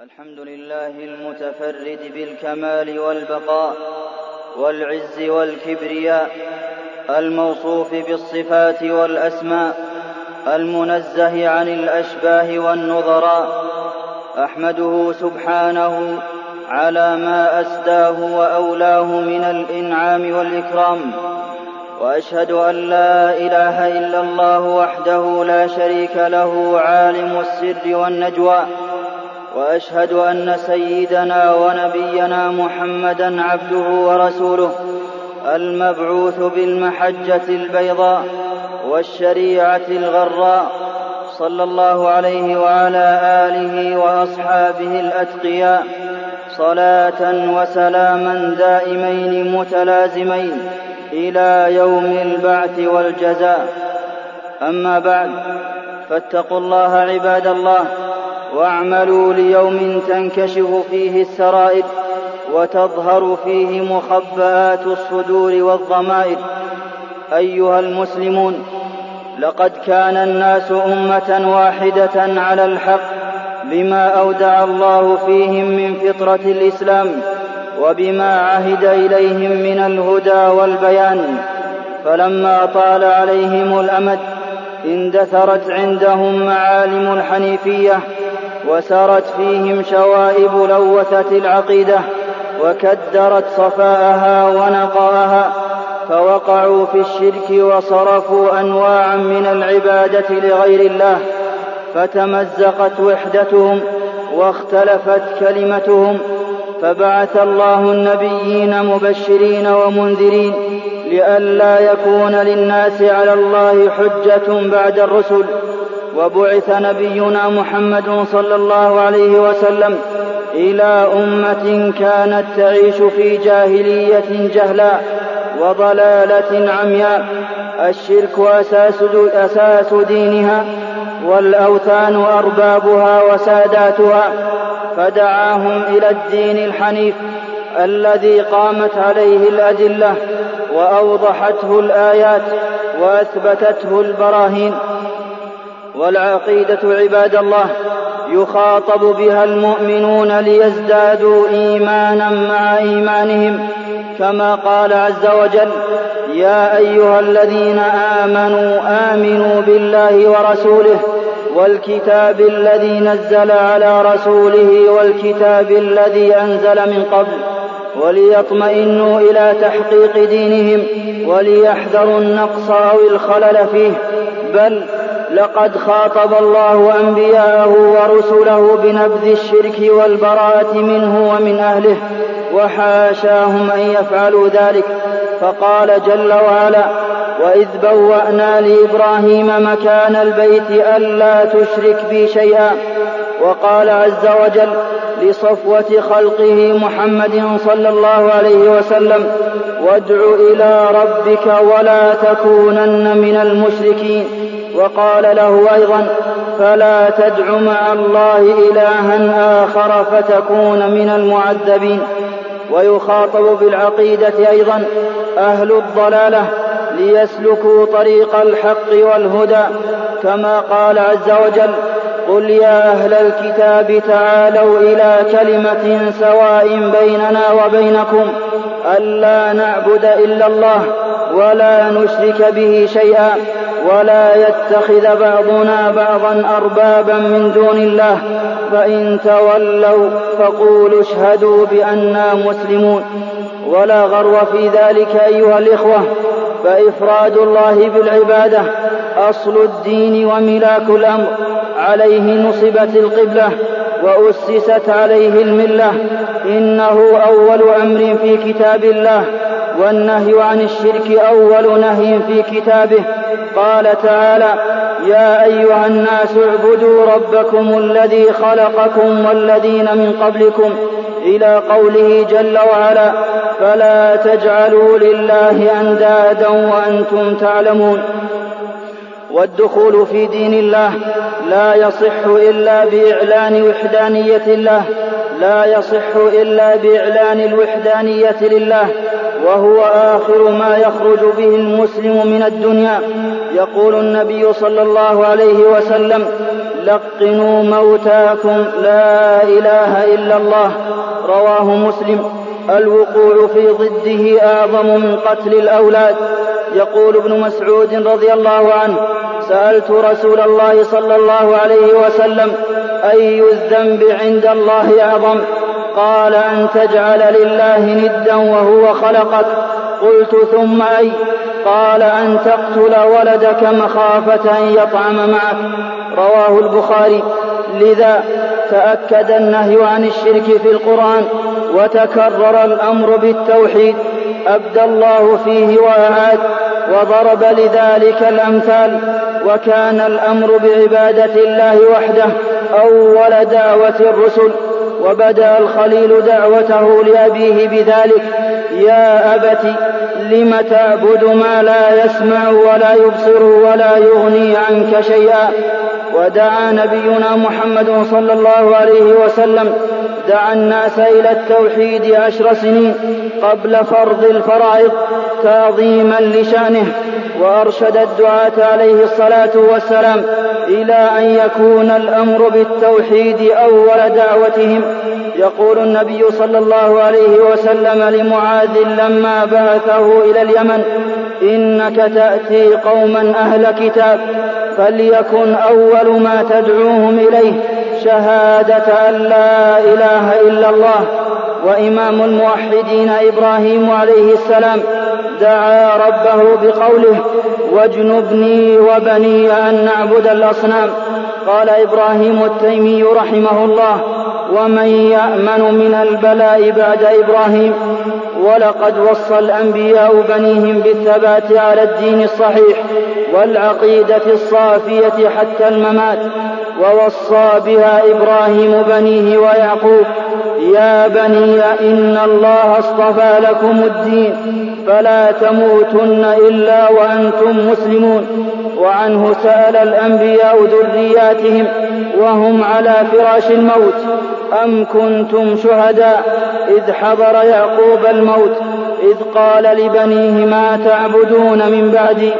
الحمد لله المتفرد بالكمال والبقاء والعز والكبرياء الموصوف بالصفات والأسماء المنزه عن الأشباه والنظراء أحمده سبحانه على ما أسداه وأولاه من الإنعام والإكرام وأشهد أن لا إله إلا الله وحده لا شريك له عالم السر والنجوى وأشهد أن سيدنا ونبينا محمدا عبده ورسوله المبعوث بالمحجة البيضاء والشريعة الغراء صلى الله عليه وعلى آله وأصحابه الأتقياء صلاة وسلاما دائمين متلازمين إلى يوم البعث والجزاء. أما بعد فاتقوا الله عباد الله واعملوا ليوم تنكشف فيه السرائر وتظهر فيه مخبآت الصدور والضمائر. أيها المسلمون لقد كان الناس أمة واحدة على الحق بما أودع الله فيهم من فطرة الإسلام وبما عهد إليهم من الهدى والبيان. فلما طال عليهم الأمد اندثرت عندهم معالم الحنيفية وسرت فيهم شوائب لوثة العقيدة وكدرت صفاءها ونقاءها فوقعوا في الشرك وصرفوا أنواعا من العبادة لغير الله فتمزقت وحدتهم واختلفت كلمتهم فبعث الله النبيين مبشرين ومنذرين لئلا يكون للناس على الله حجة بعد الرسل وبعث نبينا محمد صلى الله عليه وسلم إلى أمة كانت تعيش في جاهلية جهلاء وضلالة عمياء الشرك أساس, أساس دينها والأوثان أربابها وساداتها. فدعاهم إلى الدين الحنيف الذي قامت عليه الأدلة وأوضحته الآيات وأثبتته البراهين. والعقيدة عباد الله يخاطب بها المؤمنون ليزدادوا إيمانا مع إيمانهم كما قال عز وجل يا أيها الذين آمنوا آمنوا بالله ورسوله والكتاب الذي نزل على رسوله والكتاب الذي أنزل من قبل وليطمئنوا إلى تحقيق دينهم وليحذروا النقص أو الخلل فيه بل لقد خاطب الله أنبياءه ورسله بنبذ الشرك والبراءة منه ومن أهله وحاشاهم أن يفعلوا ذلك. فقال جل وعلا وإذ بوأنا لإبراهيم مكان البيت ألا تشرك بي شيئا. وقال عز وجل لصفوة خلقه محمد صلى الله عليه وسلم وادع إلى ربك ولا تكونن من المشركين. وقال له أيضا فلا تدع مع الله إلها آخر فتكون من المعذبين. ويخاطب بالعقيدة أيضا أهل الضلالة ليسلكوا طريق الحق والهدى كما قال عز وجل قل يا أهل الكتاب تعالوا إلى كلمة سواء بيننا وبينكم ألا نعبد إلا الله ولا نشرك به شيئا ولا يتخذ بعضنا بعضا أربابا من دون الله فإن تولوا فقولوا اشهدوا بأننا مسلمون ولا غرو في ذلك أيها الإخوة فإفراد الله بالعبادة أصل الدين وملاك الأمر عليه نصبت القبلة وأسست عليه الملة. إنه أول أمر في كتاب الله والنهي عن الشرك أول نهي في كتابه. قال تعالى يا أيها الناس اعبدوا ربكم الذي خلقكم والذين من قبلكم إلى قوله جل وعلا فلا تجعلوا لله أندادا وأنتم تعلمون. والدخول في دين الله لا يصح إلا بإعلان وحدانية الله لا يصح إلا بإعلان الوحدانية لله وهو آخر ما يخرج به المسلم من الدنيا. يقول النبي صلى الله عليه وسلم لقنوا موتاكم لا إله إلا الله. رواه مسلم. الوقوع في ضده أعظم من قتل الأولاد. يقول ابن مسعود رضي الله عنه سألت رسول الله صلى الله عليه وسلم أي الذنب عند الله أعظم؟ قال أن تجعل لله ندا وهو خلقك. قلت ثم أي؟ قال أن تقتل ولدك مخافة أن يطعم معك. رواه البخاري. لذا تأكد النهي عن الشرك في القرآن وتكرر الأمر بالتوحيد أبدى الله فيه وأعاد وضرب لذلك الأمثال وكان الأمر بعبادة الله وحده أول دعوة الرسل. وبدا الخليل دعوته لأبيه بذلك يا أبت لم تعبد ما لا يسمع ولا يبصر ولا يغني عنك شيئا؟ ودعا نبينا محمد صلى الله عليه وسلم دعا الناس إلى التوحيد عشر سنين قبل فرض الفرائض تعظيما لشأنه. وأرشد الدعاة عليه الصلاة والسلام إلى أن يكون الأمر بالتوحيد أول دعوتهم. يقول النبي صلى الله عليه وسلم لمعاذ لما بعثه إلى اليمن إنك تأتي قوما أهل كتاب فليكن أول ما تدعوهم إليه. شهاده أن لا إله إلا الله وإمام الموحدين إبراهيم عليه السلام دعا ربه بقوله واجنبني وبني أن نعبد الأصنام. قال إبراهيم التيمي رحمه الله ومن يأمن من البلاء بعد إبراهيم ولقد وصى الأنبياء بنيهم بالثبات على الدين الصحيح والعقيدة الصافية حتى الممات ووصى بها إبراهيم بنيه ويعقوب يا بني إن الله اصطفى لكم الدين فلا تموتن إلا وأنتم مسلمون. وعنه سأل الأنبياء ذرياتهم وهم على فراش الموت أم كنتم شهداء؟ إذ حضر يعقوب الموت إذ قال لبنيه ما تعبدون من بعدي؟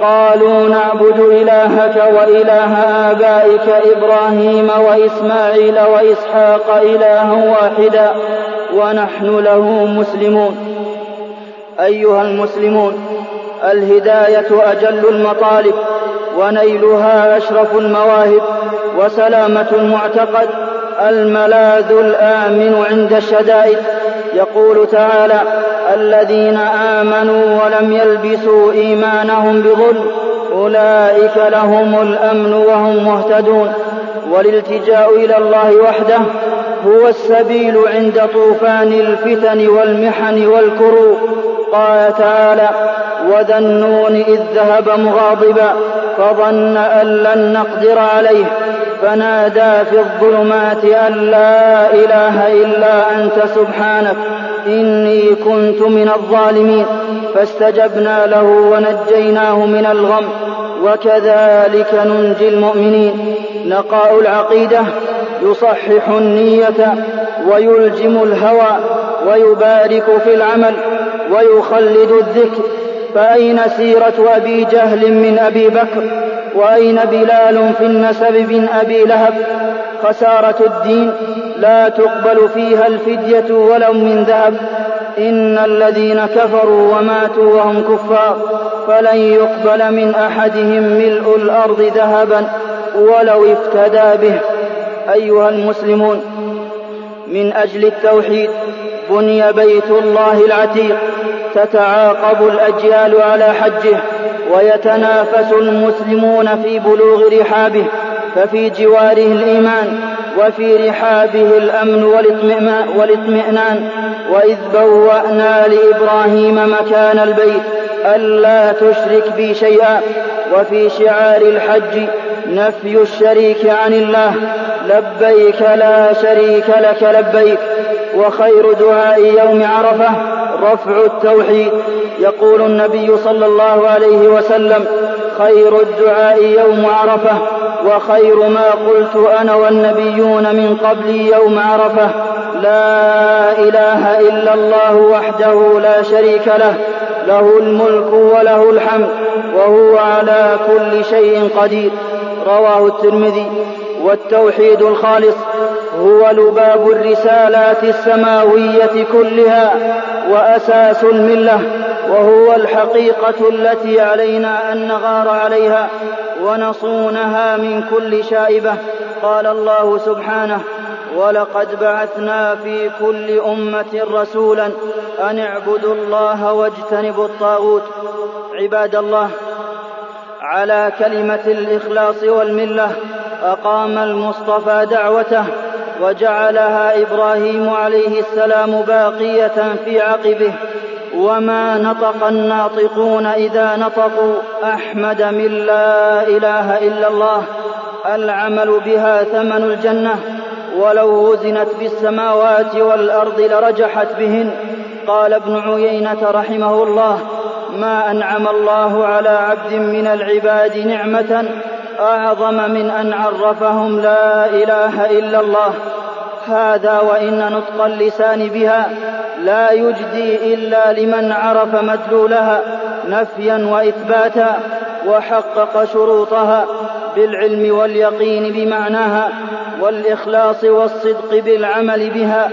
قالوا نعبد إلهك وإله آبائك إبراهيم وإسماعيل وإسحاق إلها واحدا ونحن له مسلمون. أيها المسلمون الهداية أجل المطالب ونيلها أشرف المواهب وسلامة المعتقد الملاذ الآمن عند الشدائد. يقول تعالى الذين آمنوا ولم يلبسوا إيمانهم بظلم أولئك لهم الأمن وهم مهتدون. والالتجاء إلى الله وحده هو السبيل عند طوفان الفتن والمحن والكروب قال تعالى وذا النون إذ ذهب مغاضبا فظن أن لن نقدر عليه. فنادى في الظلمات أن لا إله إلا أنت سبحانك إني كنت من الظالمين. فاستجبنا له ونجيناه من الغم وكذلك ننجي المؤمنين. نقاء العقيدة. يصحح النية ويلجم الهوى ويبارك في العمل ويخلد الذكر. فأين سيرة أبي جهل من أبي بكر؟ وأين بلال في النسب من أبي لهب؟ خسارة الدين لا تقبل فيها الفدية ولو من ذهب. إن الذين كفروا وماتوا وهم كفار فلن يقبل من أحدهم ملء الأرض ذهبا ولو افتدى به. أيها المسلمون من أجل التوحيد بني بيت الله العتيق تتعاقب الأجيال على حجه ويتنافس المسلمون في بلوغ رحابه ففي جواره الإيمان وفي رحابه الأمن والإطمئنان وإذ بوأنا لإبراهيم مكان البيت ألا تشرك بي شيئا وفي شعار الحج نفي الشريك عن الله. لبيك لا شريك لك لبيك. وخير دعاء يوم عرفة رفع التوحيد. يقول النبي صلى الله عليه وسلم خير الدعاء يوم عرفة وخير ما قلت أنا والنبيون من قبلي يوم عرفة. لا إله إلا الله وحده لا شريك له له الملك وله الحمد وهو على كل شيء قدير. رواه الترمذي والتوحيد الخالص هو لباب الرسالات السماوية كلها وأساس الملة وهو الحقيقة التي علينا أن نغار عليها ونصونها من كل شائبة. قال الله سبحانه ولقد بعثنا في كل أمة رسولا أن اعبدوا الله واجتنبوا الطاغوت عباد الله على كلمة الإخلاص والملة أقام المصطفى دعوته وجعلها إبراهيم عليه السلام باقية في عقبه. وما نطق الناطقون إذا نطقوا أحمد من لا إله إلا الله العمل بها ثمن الجنة. ولو وزنت بالسماوات والأرض لرجحت بهن. قال ابن عيينة رحمه الله ما أنعم الله على عبد من العباد نعمة أعظم من أن عرفهم لا إله إلا الله. هذا وإن نطق اللسان بها لا يجدي إلا لمن عرف مدلولها نفيا وإثباتا وحقق شروطها بالعلم واليقين بمعناها والإخلاص والصدق بالعمل بها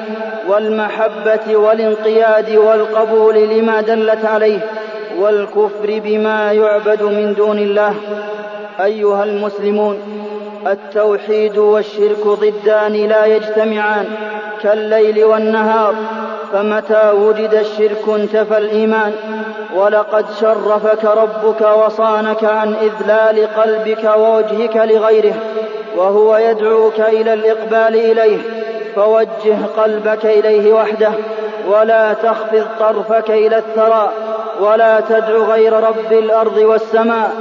والمحبة والانقياد والقبول لما دلت عليه. والكفر بما يعبد من دون الله. أيها المسلمون التوحيد والشرك ضدان لا يجتمعان كالليل والنهار. فمتى وجد الشرك انتفى الإيمان. ولقد شرفك ربك وصانك عن إذلال قلبك ووجهك لغيره وهو يدعوك إلى الإقبال إليه. فوجه قلبك إليه وحده ولا تخفض طرفك إلى الثرى. ولا تدع غير رب الأرض والسماء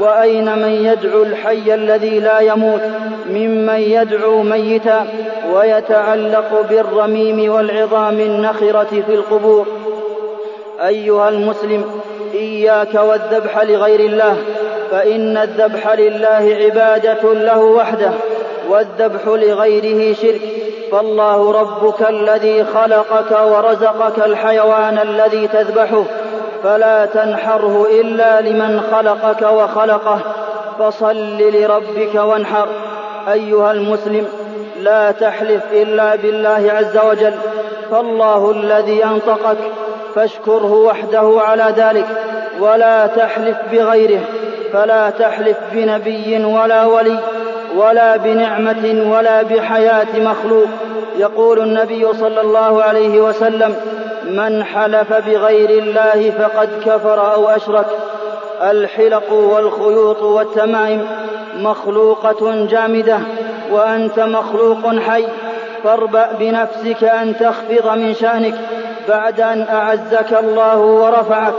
وأين من يدعو الحي الذي لا يموت؟ ممن يدعو ميتا ويتعلق بالرميم والعظام النخرة في القبور. أيها المسلم إياك والذبح لغير الله فإن الذبح لله عبادة له وحده والذبح لغيره شرك. فالله ربك الذي خلقك ورزقك الحيوان الذي تذبحه. فلا تنحره إلا لمن خلقك وخلقه فصل لربك وانحر. أيها المسلم لا تحلف إلا بالله عز وجل فالله الذي أنطقك فاشكره وحده على ذلك. ولا تحلف بغيره فلا تحلف بنبي ولا ولي ولا بنعمة ولا بحياة مخلوق. يقول النبي صلى الله عليه وسلم من حلف بغير الله فقد كفر أو أشرك. الحلق والخيوط والتمائم مخلوقة جامدة وأنت مخلوق حي. فاربأ بنفسك أن تخفض من شأنك. بعد أن أعزك الله ورفعك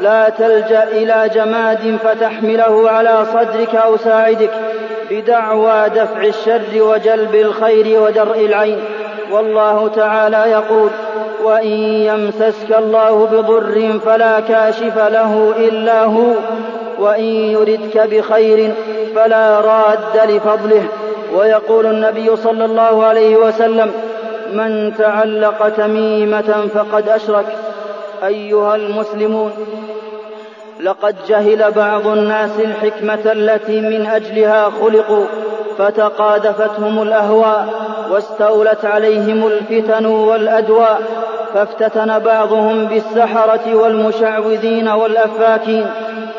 لا تلجأ إلى جماد فتحمله على صدرك أو ساعدك. بدعوى دفع الشر وجلب الخير ودرء العين. والله تعالى يقول وإن يمسسك الله بضر فلا كاشف له إلا هو وإن يردك بخير فلا راد لفضله. ويقول النبي صلى الله عليه وسلم من تعلق تميمة فقد أشرك. أيها المسلمون لقد جهل بعض الناس الحكمة التي من أجلها خلقوا فتقاذفتهم الأهواء واستولت عليهم الفتن والأدواء فافتتن بعضهم بالسحرة والمشعوذين والأفاكين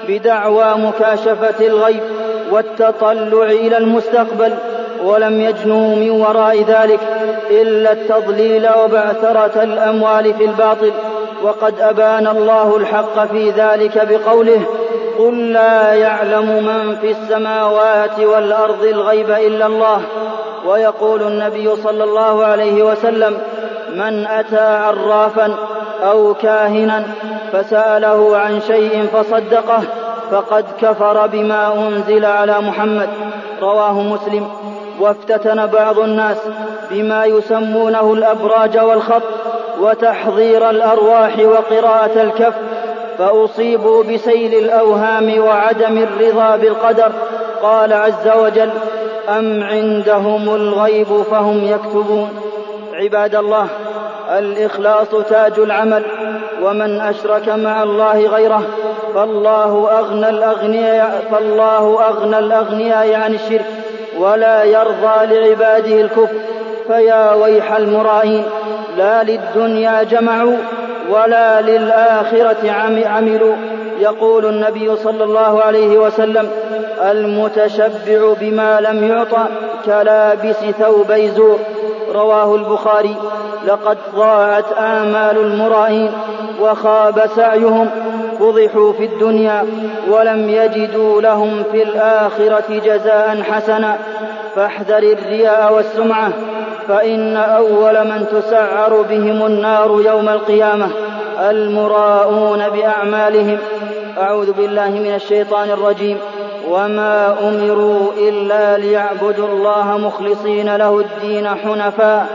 بدعوى مكاشفة الغيب والتطلع إلى المستقبل ولم يجنوا من وراء ذلك إلا التضليل وبعثرة الأموال في الباطل. وقد أبان الله الحق في ذلك بقوله قل لا يعلم من في السماوات والأرض الغيب إلا الله. ويقول النبي صلى الله عليه وسلم من أتى عرافا أو كاهنا فسأله عن شيء فصدقه فقد كفر بما أنزل على محمد. رواه مسلم. وافتتن بعض الناس بما يسمونه الأبراج والخط وتحضير الأرواح وقراءة الكف فأصيبوا بسيل الأوهام وعدم الرضا بالقدر. قال عز وجل أم عندهم الغيب فهم يكتبون. عباد الله الإخلاص تاج العمل ومن أشرك مع الله غيره فالله أغنى الأغنياء فالله أغنى الأغنياء عن الشرك ولا يرضى لعباده الكفر. فيا ويح المرائين لا للدنيا جمعوا. ولا للآخرة عملوا يقول النبي صلى الله عليه وسلم المتشبع بما لم يعطى كلابس ثوبي زور. رواه البخاري لقد ضاعت آمال المرائين وخاب سعيهم فضحوا في الدنيا ولم يجدوا لهم في الآخرة جزاء حسنا. فاحذر الرياء والسمعة. فإن أول من تسعر بهم النار يوم القيامة المراءون بأعمالهم. أعوذ بالله من الشيطان الرجيم. وما أمروا إلا ليعبدوا الله مخلصين له الدين حنفاء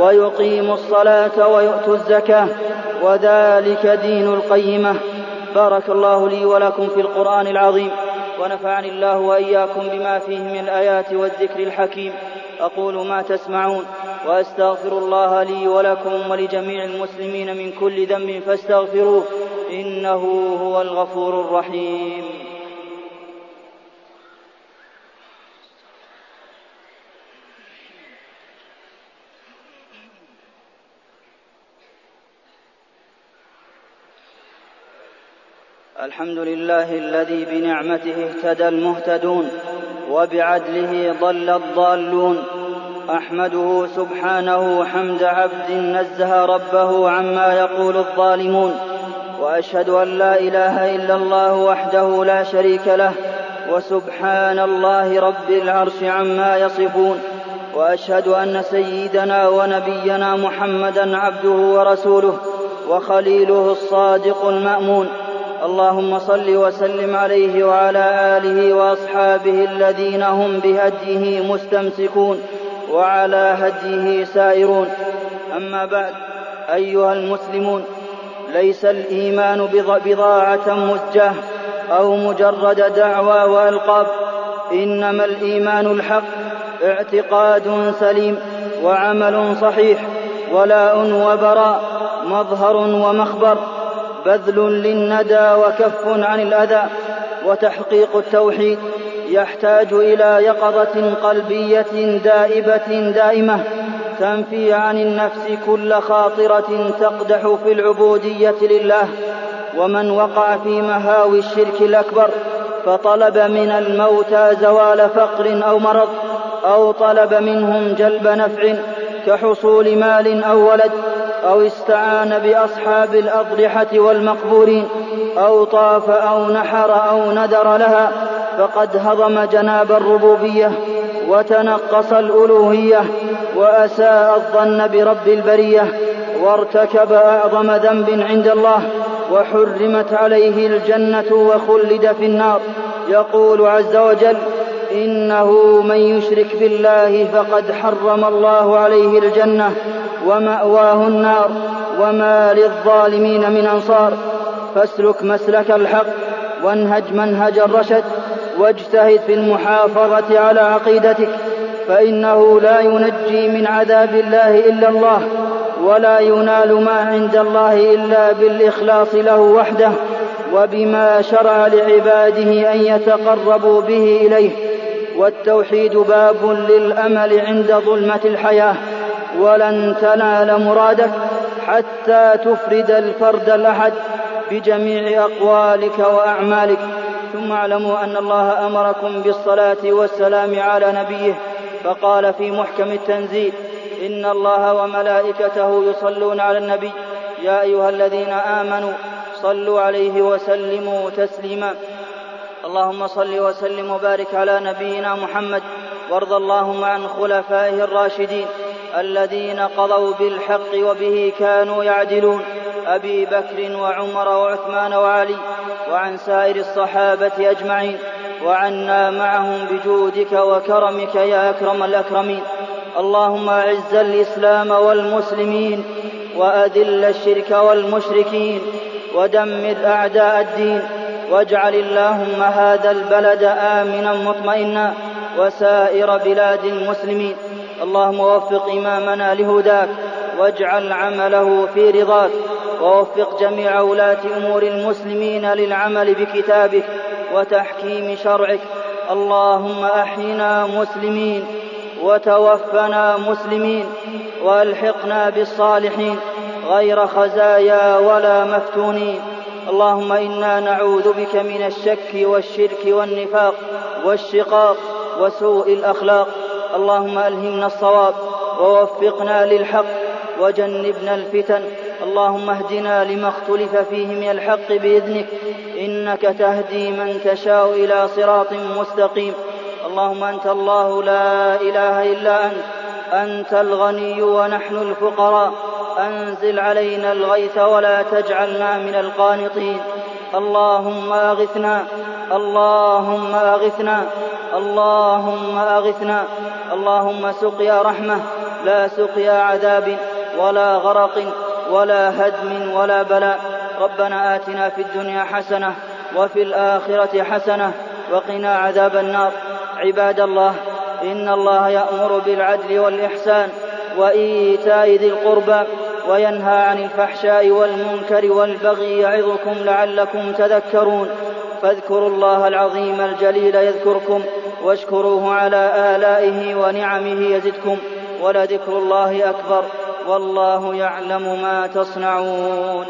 ويقيموا الصلاة ويؤتوا الزكاة. وذلك دين القيمة. بارك الله لي ولكم في القرآن العظيم. ونفعني الله وإياكم بما فيه من الآيات والذكر الحكيم. أقول ما تسمعون وأستغفر الله لي ولكم ولجميع المسلمين من كل ذنب فاستغفروه إنه هو الغفور الرحيم. الحمد لله الذي بنعمته اهتدى المهتدون. وبعدله ضل الضالون. أحمده سبحانه حمد عبد نزه ربه عما يقول الظالمون. وأشهد أن لا إله إلا الله وحده لا شريك له. وسبحان الله رب العرش عما يصفون. وأشهد أن سيدنا ونبينا محمدا عبده ورسوله. وخليله الصادق المأمون. اللهم صل وسلم عليه وعلى آله وأصحابه الذين هم بهديه مستمسكون وعلى هديه سائرون. أما بعد أيها المسلمون ليس الإيمان بضاعة مزجاه أو مجرد دعوى وألقاب إنما الإيمان الحق اعتقاد سليم وعمل صحيح ولاء وبراء مظهر ومخبر. بذل للندى وكف عن الاذى وتحقيق التوحيد يحتاج إلى يقظه قلبيه دائبه دائمه تنفي عن النفس كل خاطره تقدح في العبوديه لله ومن وقع في مهاوي الشرك الاكبر فطلب من الموتى زوال فقر أو مرض أو طلب منهم جلب نفع كحصول مال أو ولد أو استعان بأصحاب الأضرحة والمقبورين أو طاف أو نحر أو نذر لها فقد هضم جناب الربوبية وتنقص الألوهية وأساء الظن برب البرية وارتكب أعظم ذنب عند الله وحرمت عليه الجنة وخلد في النار. يقول عز وجل إنه من يشرك بالله فقد حرم الله عليه الجنة. ومأواه النار وما للظالمين من أنصار. فاسلك مسلك الحق وانهج منهج الرشد واجتهد في المحافظة على عقيدتك فإنه لا ينجي من عذاب الله إلا الله ولا ينال ما عند الله إلا بالإخلاص له وحده وبما شرع لعباده أن يتقربوا به إليه. والتوحيد باب للأمل عند ظلمة الحياة. ولن تنال مرادك حتى تفرد الفرد الأحد بجميع أقوالك وأعمالك. ثم اعلموا أن الله أمركم بالصلاة والسلام على نبيه فقال في محكم التنزيل إن الله وملائكته يصلون على النبي. يا أيها الذين آمنوا صلوا عليه وسلموا تسليما. اللهم صل وسلم وبارك على نبينا محمد وارض اللهم عن خلفائه الراشدين. الذين قضوا بالحق وبه كانوا يعدلون. أبي بكر وعمر وعثمان وعلي وعن سائر الصحابة أجمعين وعنا معهم بجودك وكرمك يا أكرم الأكرمين. اللهم أعز الإسلام والمسلمين وأذل الشرك والمشركين ودمر أعداء الدين واجعل اللهم هذا البلد آمنا مطمئنا وسائر بلاد المسلمين. اللهم وفق إمامنا لهداك واجعل عمله في رضاك ووفق جميع ولاة أمور المسلمين للعمل بكتابك وتحكيم شرعك. اللهم أحينا مسلمين وتوفنا مسلمين وألحقنا بالصالحين غير خزايا ولا مفتونين. اللهم إنا نعوذ بك من الشك والشرك والنفاق والشقاق وسوء الأخلاق. اللهم ألهمنا الصواب ووفقنا للحق وجنبنا الفتن. اللهم اهدنا لما اختلف فيه من الحق بإذنك. إنك تهدي من تشاء إلى صراط مستقيم. اللهم أنت الله لا إله إلا أنت. أنت الغني ونحن الفقراء. أنزل علينا الغيث ولا تجعلنا من القانطين. اللهم أغثنا. اللهم أغثنا. اللهم أغثنا. اللهم سقيا رحمة لا سقيا عذاب ولا غرق ولا هدم ولا بلاء. ربنا آتنا في الدنيا حسنة وفي الآخرة حسنة وقنا عذاب النار. عباد الله إن الله يأمر بالعدل والإحسان وإيتاء ذي القربى وينهى عن الفحشاء والمنكر والبغي يعظكم لعلكم تذكرون. فاذكروا الله العظيم الجليل يذكركم. واشكروه على آلائه ونعمه يزدكم ولذكر الله أكبر والله يعلم ما تصنعون